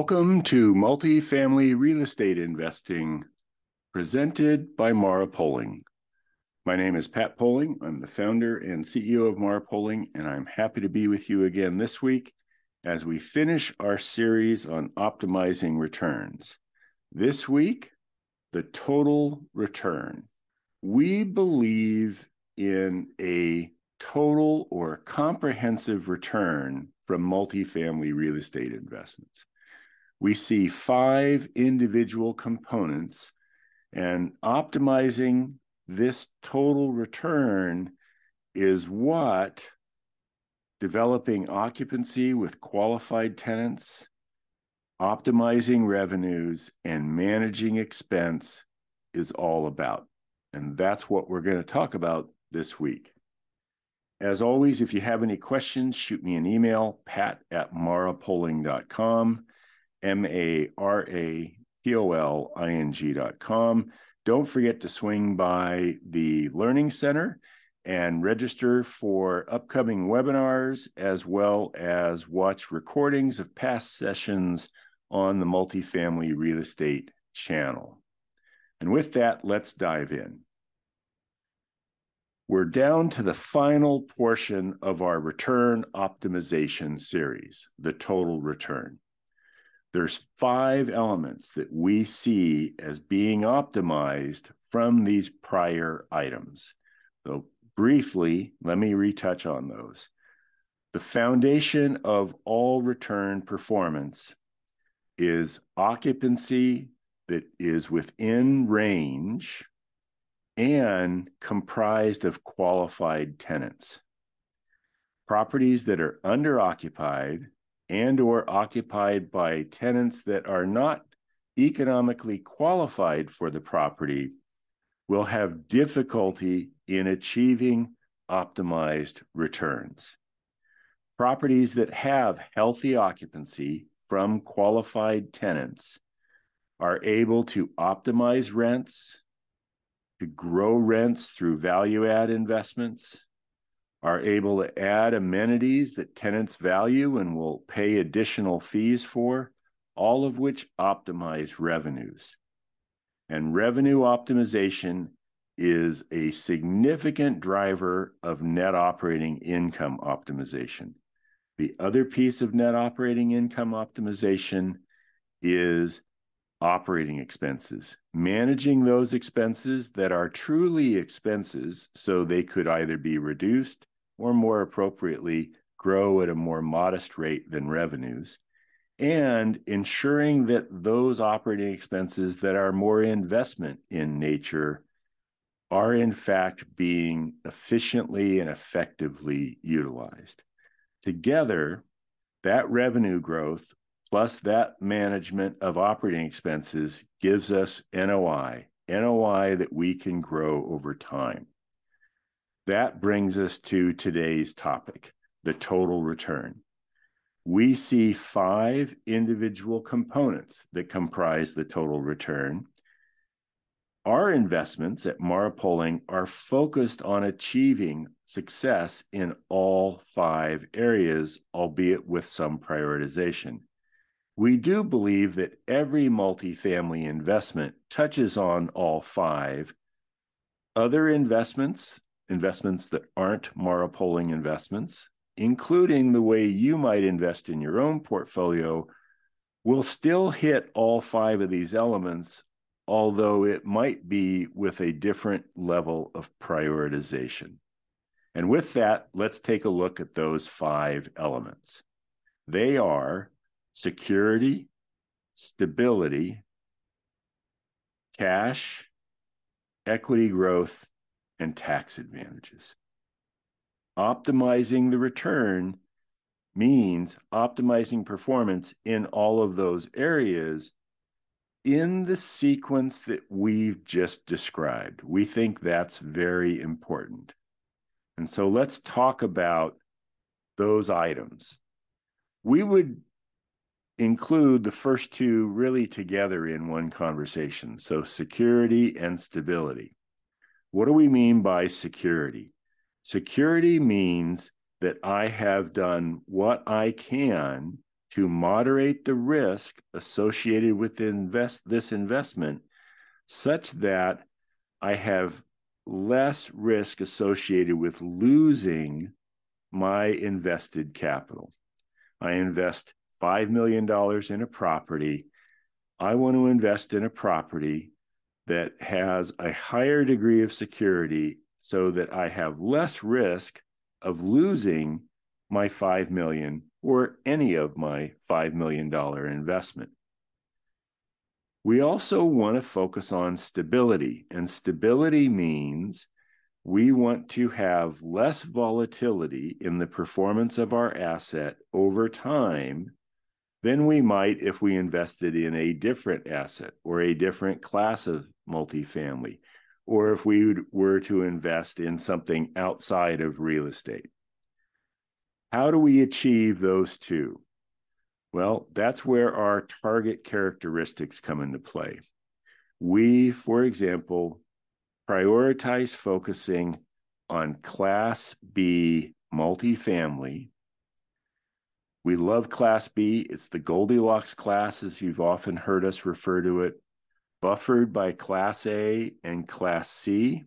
Welcome to Multifamily Real Estate Investing, presented by Mara Poling. My name is Pat Poling. I'm the founder and CEO of Mara Poling, and I'm happy to be with you again this week as we finish our series on optimizing returns. This week, the total return. We believe in a total or comprehensive return from multifamily real estate investments. We see five individual components, and optimizing this total return is what developing occupancy with qualified tenants, optimizing revenues, and managing expense is all about. And that's what we're going to talk about this week. As always, if you have any questions, shoot me an email, pat at marapoling.com, M A R A P O L I N G.com. Don't forget to swing by the Learning Center and register for upcoming webinars, as well as watch recordings of past sessions on the Multifamily Real Estate channel. And with that, let's dive in. We're down to the final portion of our return optimization series, the total return. There's five elements that we see as being optimized from these prior items. So, briefly, let me retouch on those. The foundation of all return performance is occupancy that is within range and comprised of qualified tenants. Properties that are underoccupied and or occupied by tenants that are not economically qualified for the property will have difficulty in achieving optimized returns. Properties that have healthy occupancy from qualified tenants are able to optimize rents, to grow rents through value add investments, are able to add amenities that tenants value and will pay additional fees for, all of which optimize revenues. And revenue optimization is a significant driver of net operating income optimization. The other piece of net operating income optimization is operating expenses, managing those expenses that are truly expenses so they could either be reduced or more appropriately grow at a more modest rate than revenues, and ensuring that those operating expenses that are more investment in nature are in fact being efficiently and effectively utilized. Together, that revenue growth plus that management of operating expenses gives us NOI, NOI that we can grow over time. That brings us to today's topic the total return. We see five individual components that comprise the total return. Our investments at Mara Poling are focused on achieving success in all five areas, albeit with some prioritization. We do believe that every multifamily investment touches on all five. Other investments, investments that aren't Mara Poling investments, including the way you might invest in your own portfolio, will still hit all five of these elements, although it might be with a different level of prioritization. And with that, let's take a look at those five elements. They are security, stability, cash, equity growth, and tax advantages. Optimizing the return means optimizing performance in all of those areas in the sequence that we've just described. We think that's very important. And so let's talk about those items. We would include the first two really together in one conversation. So, security and stability. What do we mean by security? Security means that I have done what I can to moderate the risk associated with invest this investment such that I have less risk associated with losing my invested capital. I invest $5 million in a property. I want to invest in a property that has a higher degree of security so that I have less risk of losing my 5 million or any of my $5 million investment. We also want to focus on stability, and stability means we want to have less volatility in the performance of our asset over time than we might if we invested in a different asset or a different class of multifamily, or if we were to invest in something outside of real estate. How do we achieve those two? Well, that's where our target characteristics come into play. We, for example, prioritize focusing on Class B multifamily. We love Class B. It's the Goldilocks class, as you've often heard us refer to it, buffered by Class A and Class C.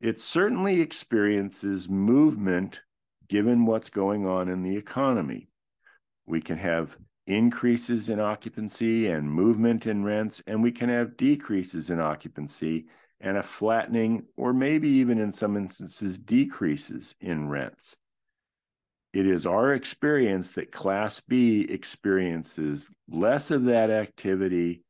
It certainly experiences movement given what's going on in the economy. We can have increases in occupancy and movement in rents, and we can have decreases in occupancy and a flattening, or maybe even in some instances, decreases in rents. It is our experience that Class B experiences less of that activity,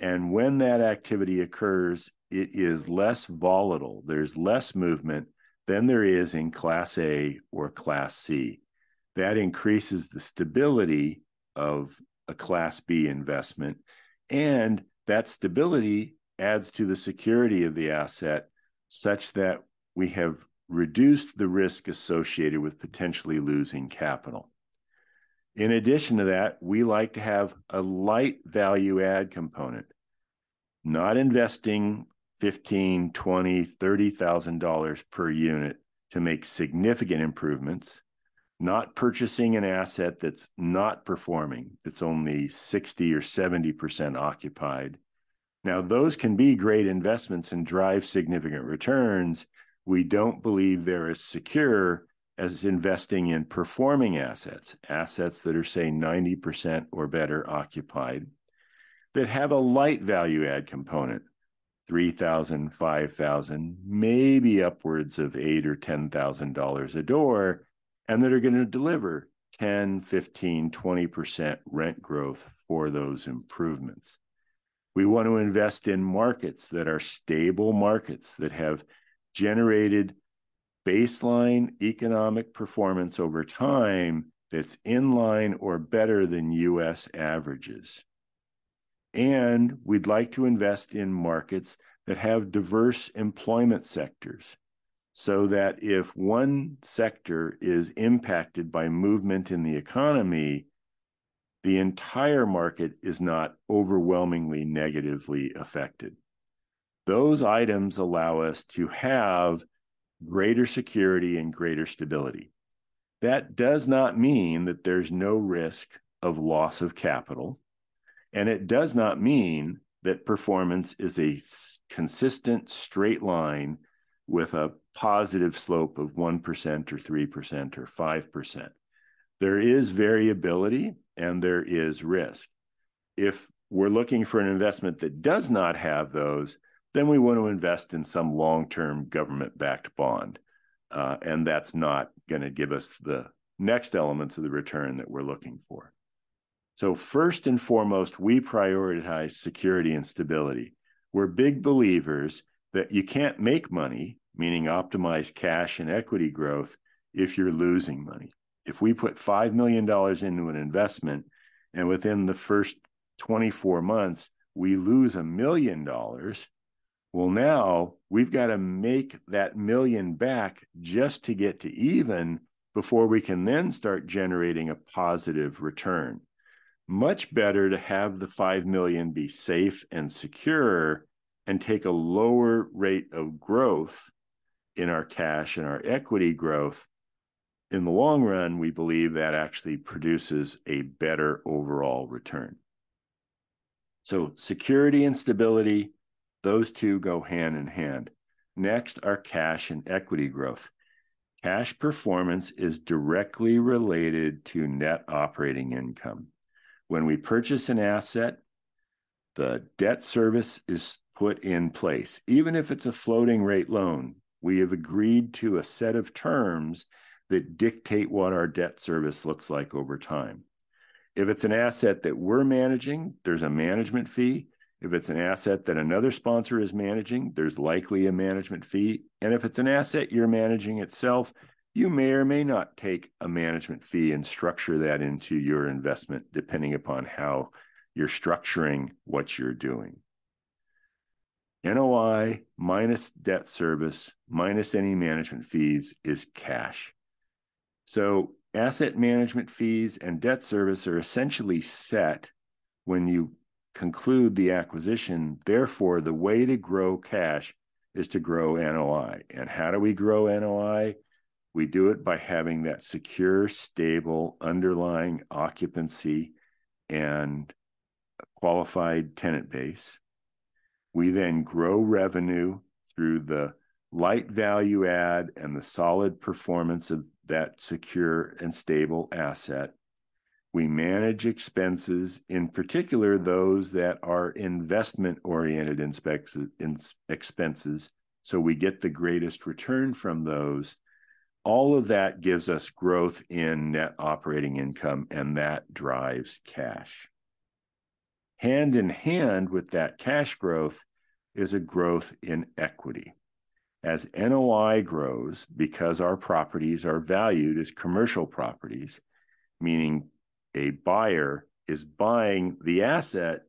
and when that activity occurs, it is less volatile. There's less movement than there is in Class A or Class C. That increases the stability of a Class B investment, and that stability adds to the security of the asset such that we have reduced the risk associated with potentially losing capital. In addition to that, we like to have a light value add component, not investing $15, $20, $30,000 per unit to make significant improvements, not purchasing an asset that's not performing, that's only 60 or 70% occupied. Now, those can be great investments and drive significant returns. We don't believe they're as secure as investing in performing assets, assets that are, say, 90% or better occupied, that have a light value add component, 3000 5000 maybe upwards of eight or $10,000 a door, and that are going to deliver 10, 15, 20% rent growth for those improvements. We want to invest in markets that are stable markets that have generated baseline economic performance over time that's in line or better than U.S. averages. And we'd like to invest in markets that have diverse employment sectors so that if one sector is impacted by movement in the economy, the entire market is not overwhelmingly negatively affected. Those items allow us to have greater security and greater stability. That does not mean that there's no risk of loss of capital and it does not mean that performance is a consistent straight line with a positive slope of 1% or 3% or 5%. There is variability and there is risk. If we're looking for an investment that does not have those, then we want to invest in some long term government backed bond. Uh, and that's not going to give us the next elements of the return that we're looking for. So, first and foremost, we prioritize security and stability. We're big believers that you can't make money, meaning optimize cash and equity growth, if you're losing money. If we put $5 million into an investment and within the first 24 months we lose a million dollars, well, now we've got to make that million back just to get to even before we can then start generating a positive return much better to have the 5 million be safe and secure and take a lower rate of growth in our cash and our equity growth in the long run, we believe that actually produces a better overall return. So, security and stability, those two go hand in hand. Next are cash and equity growth. Cash performance is directly related to net operating income. When we purchase an asset, the debt service is put in place. Even if it's a floating rate loan, we have agreed to a set of terms that dictate what our debt service looks like over time. If it's an asset that we're managing, there's a management fee. If it's an asset that another sponsor is managing, there's likely a management fee. And if it's an asset you're managing itself, you may or may not take a management fee and structure that into your investment, depending upon how you're structuring what you're doing. NOI minus debt service minus any management fees is cash. So asset management fees and debt service are essentially set when you conclude the acquisition. Therefore, the way to grow cash is to grow NOI. And how do we grow NOI? We do it by having that secure, stable underlying occupancy and qualified tenant base. We then grow revenue through the light value add and the solid performance of that secure and stable asset. We manage expenses, in particular, those that are investment oriented expenses, so we get the greatest return from those. All of that gives us growth in net operating income, and that drives cash. Hand in hand with that cash growth is a growth in equity. As NOI grows, because our properties are valued as commercial properties, meaning a buyer is buying the asset,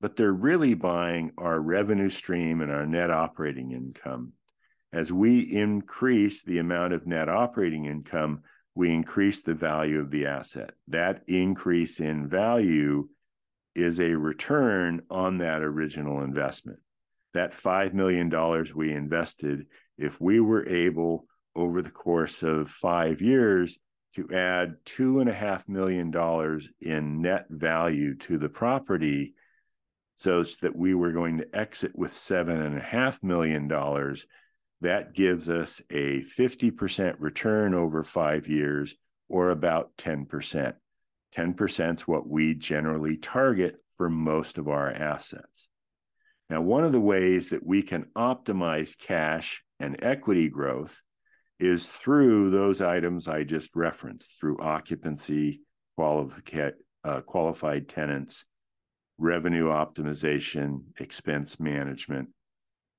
but they're really buying our revenue stream and our net operating income. As we increase the amount of net operating income, we increase the value of the asset. That increase in value is a return on that original investment. That $5 million we invested, if we were able over the course of five years to add $2.5 million in net value to the property, so that we were going to exit with $7.5 million, that gives us a 50% return over five years or about 10%. 10% is what we generally target for most of our assets. Now, one of the ways that we can optimize cash and equity growth is through those items I just referenced, through occupancy, uh, qualified tenants, revenue optimization, expense management.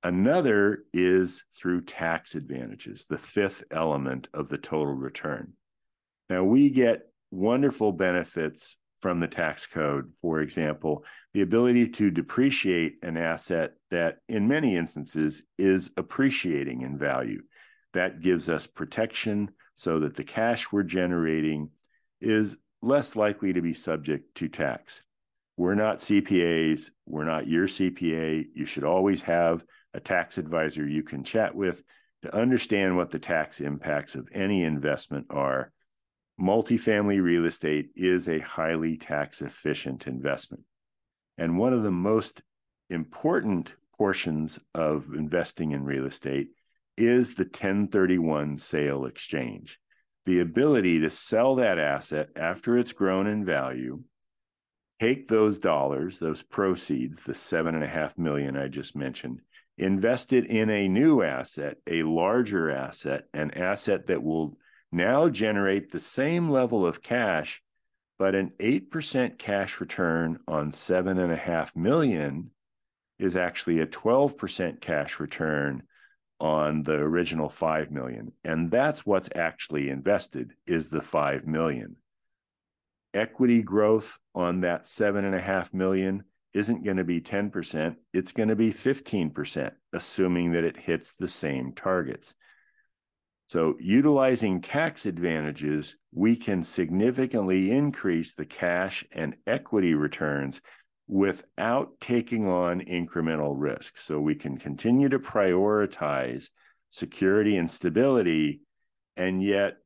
Another is through tax advantages, the fifth element of the total return. Now, we get wonderful benefits from the tax code. For example, the ability to depreciate an asset that, in many instances, is appreciating in value. That gives us protection so that the cash we're generating is less likely to be subject to tax. We're not CPAs. We're not your CPA. You should always have a tax advisor you can chat with to understand what the tax impacts of any investment are multifamily real estate is a highly tax efficient investment. And one of the most important portions of investing in real estate is the 1031 sale exchange. The ability to sell that asset after it's grown in value, take those dollars, those proceeds, the seven and a half million I just mentioned, invest it in a new asset, a larger asset, an asset that will now generate the same level of cash, but an 8% cash return on seven and a half million is actually a 12% cash return on the original 5 million. And that's what's actually invested is the 5 million. Equity growth on that seven and a half million isn't going to be 10%. It's going to be 15%, assuming that it hits the same targets. So, utilizing tax advantages, we can significantly increase the cash and equity returns without taking on incremental risk. So, we can continue to prioritize security and stability and yet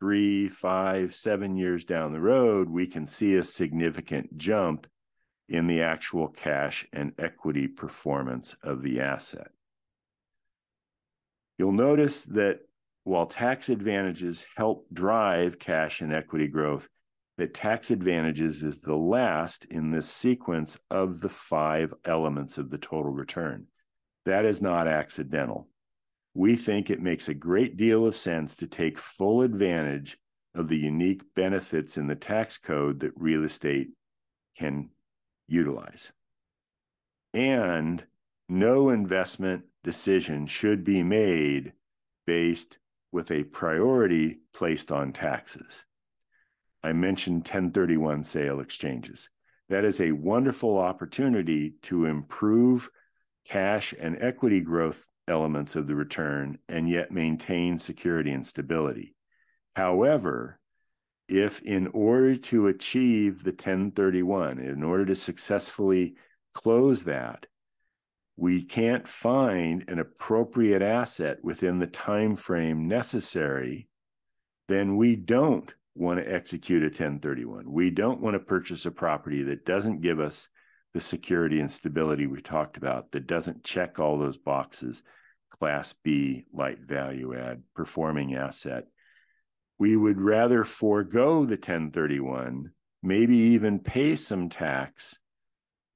three, five, seven years down the road, we can see a significant jump in the actual cash and equity performance of the asset. You'll notice that while tax advantages help drive cash and equity growth, that tax advantages is the last in this sequence of the five elements of the total return. That is not accidental. We think it makes a great deal of sense to take full advantage of the unique benefits in the tax code that real estate can utilize. And no investment decision should be made based with a priority placed on taxes. I mentioned 1031 sale exchanges. That is a wonderful opportunity to improve cash and equity growth elements of the return and yet maintain security and stability. However, if in order to achieve the 1031, in order to successfully close that, we can't find an appropriate asset within the time frame necessary, then we don't want to execute a 1031. We don't want to purchase a property that doesn't give us the security and stability we talked about, that doesn't check all those boxes, class B, light value add, performing asset. We would rather forego the 1031, maybe even pay some tax,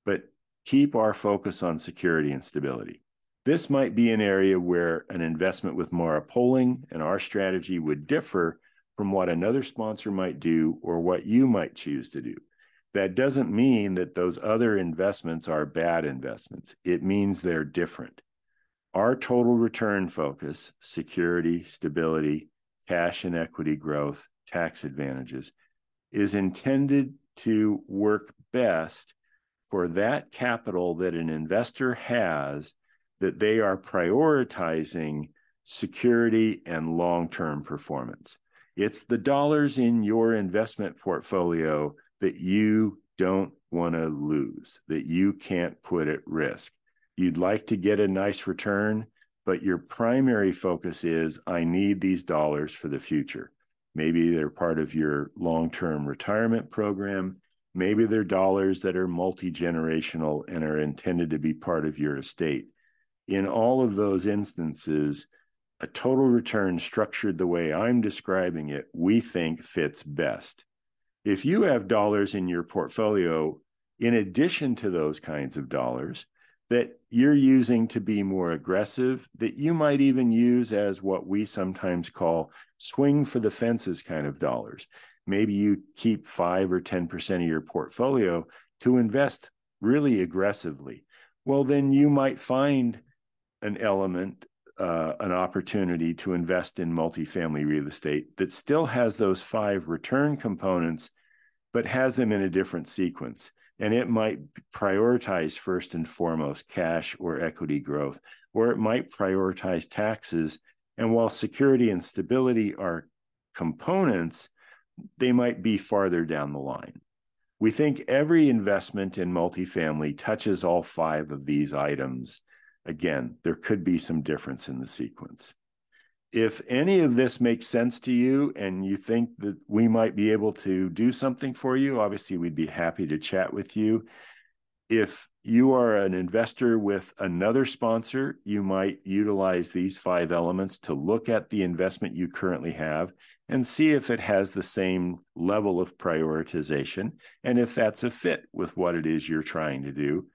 but keep our focus on security and stability. This might be an area where an investment with Mara Poling and our strategy would differ from what another sponsor might do or what you might choose to do. That doesn't mean that those other investments are bad investments. It means they're different. Our total return focus, security, stability, cash and equity growth, tax advantages, is intended to work best for that capital that an investor has that they are prioritizing security and long term performance. It's the dollars in your investment portfolio that you don't want to lose, that you can't put at risk. You'd like to get a nice return, but your primary focus is I need these dollars for the future. Maybe they're part of your long term retirement program. Maybe they're dollars that are multi generational and are intended to be part of your estate. In all of those instances, a total return structured the way I'm describing it, we think fits best. If you have dollars in your portfolio, in addition to those kinds of dollars, that you're using to be more aggressive, that you might even use as what we sometimes call swing for the fences kind of dollars. Maybe you keep five or 10% of your portfolio to invest really aggressively. Well, then you might find an element uh, an opportunity to invest in multifamily real estate that still has those five return components, but has them in a different sequence. And it might prioritize first and foremost cash or equity growth, or it might prioritize taxes. And while security and stability are components, they might be farther down the line. We think every investment in multifamily touches all five of these items Again, there could be some difference in the sequence. If any of this makes sense to you and you think that we might be able to do something for you, obviously we'd be happy to chat with you. If you are an investor with another sponsor, you might utilize these five elements to look at the investment you currently have and see if it has the same level of prioritization and if that's a fit with what it is you're trying to do.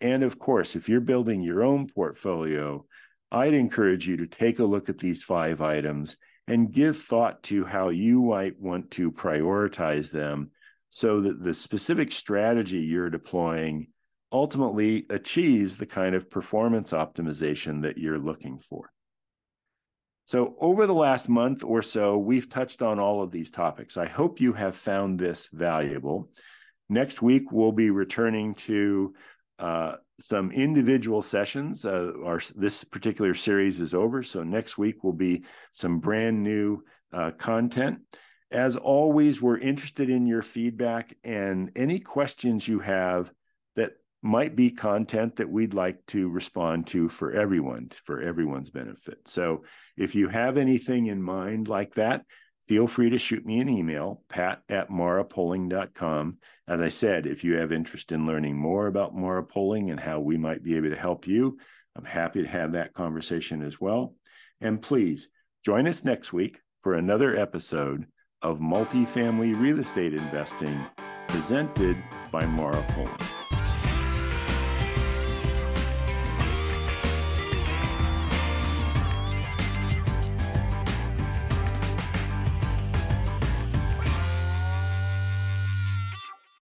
And of course, if you're building your own portfolio, I'd encourage you to take a look at these five items and give thought to how you might want to prioritize them so that the specific strategy you're deploying ultimately achieves the kind of performance optimization that you're looking for. So, over the last month or so, we've touched on all of these topics. I hope you have found this valuable. Next week, we'll be returning to uh, some individual sessions. Uh, our this particular series is over, so next week will be some brand new uh, content. As always, we're interested in your feedback and any questions you have that might be content that we'd like to respond to for everyone, for everyone's benefit. So if you have anything in mind like that, feel free to shoot me an email, pat at marapoling.com. As I said, if you have interest in learning more about Mara Poling and how we might be able to help you, I'm happy to have that conversation as well. And please join us next week for another episode of Multifamily Real Estate Investing presented by Mara Poling.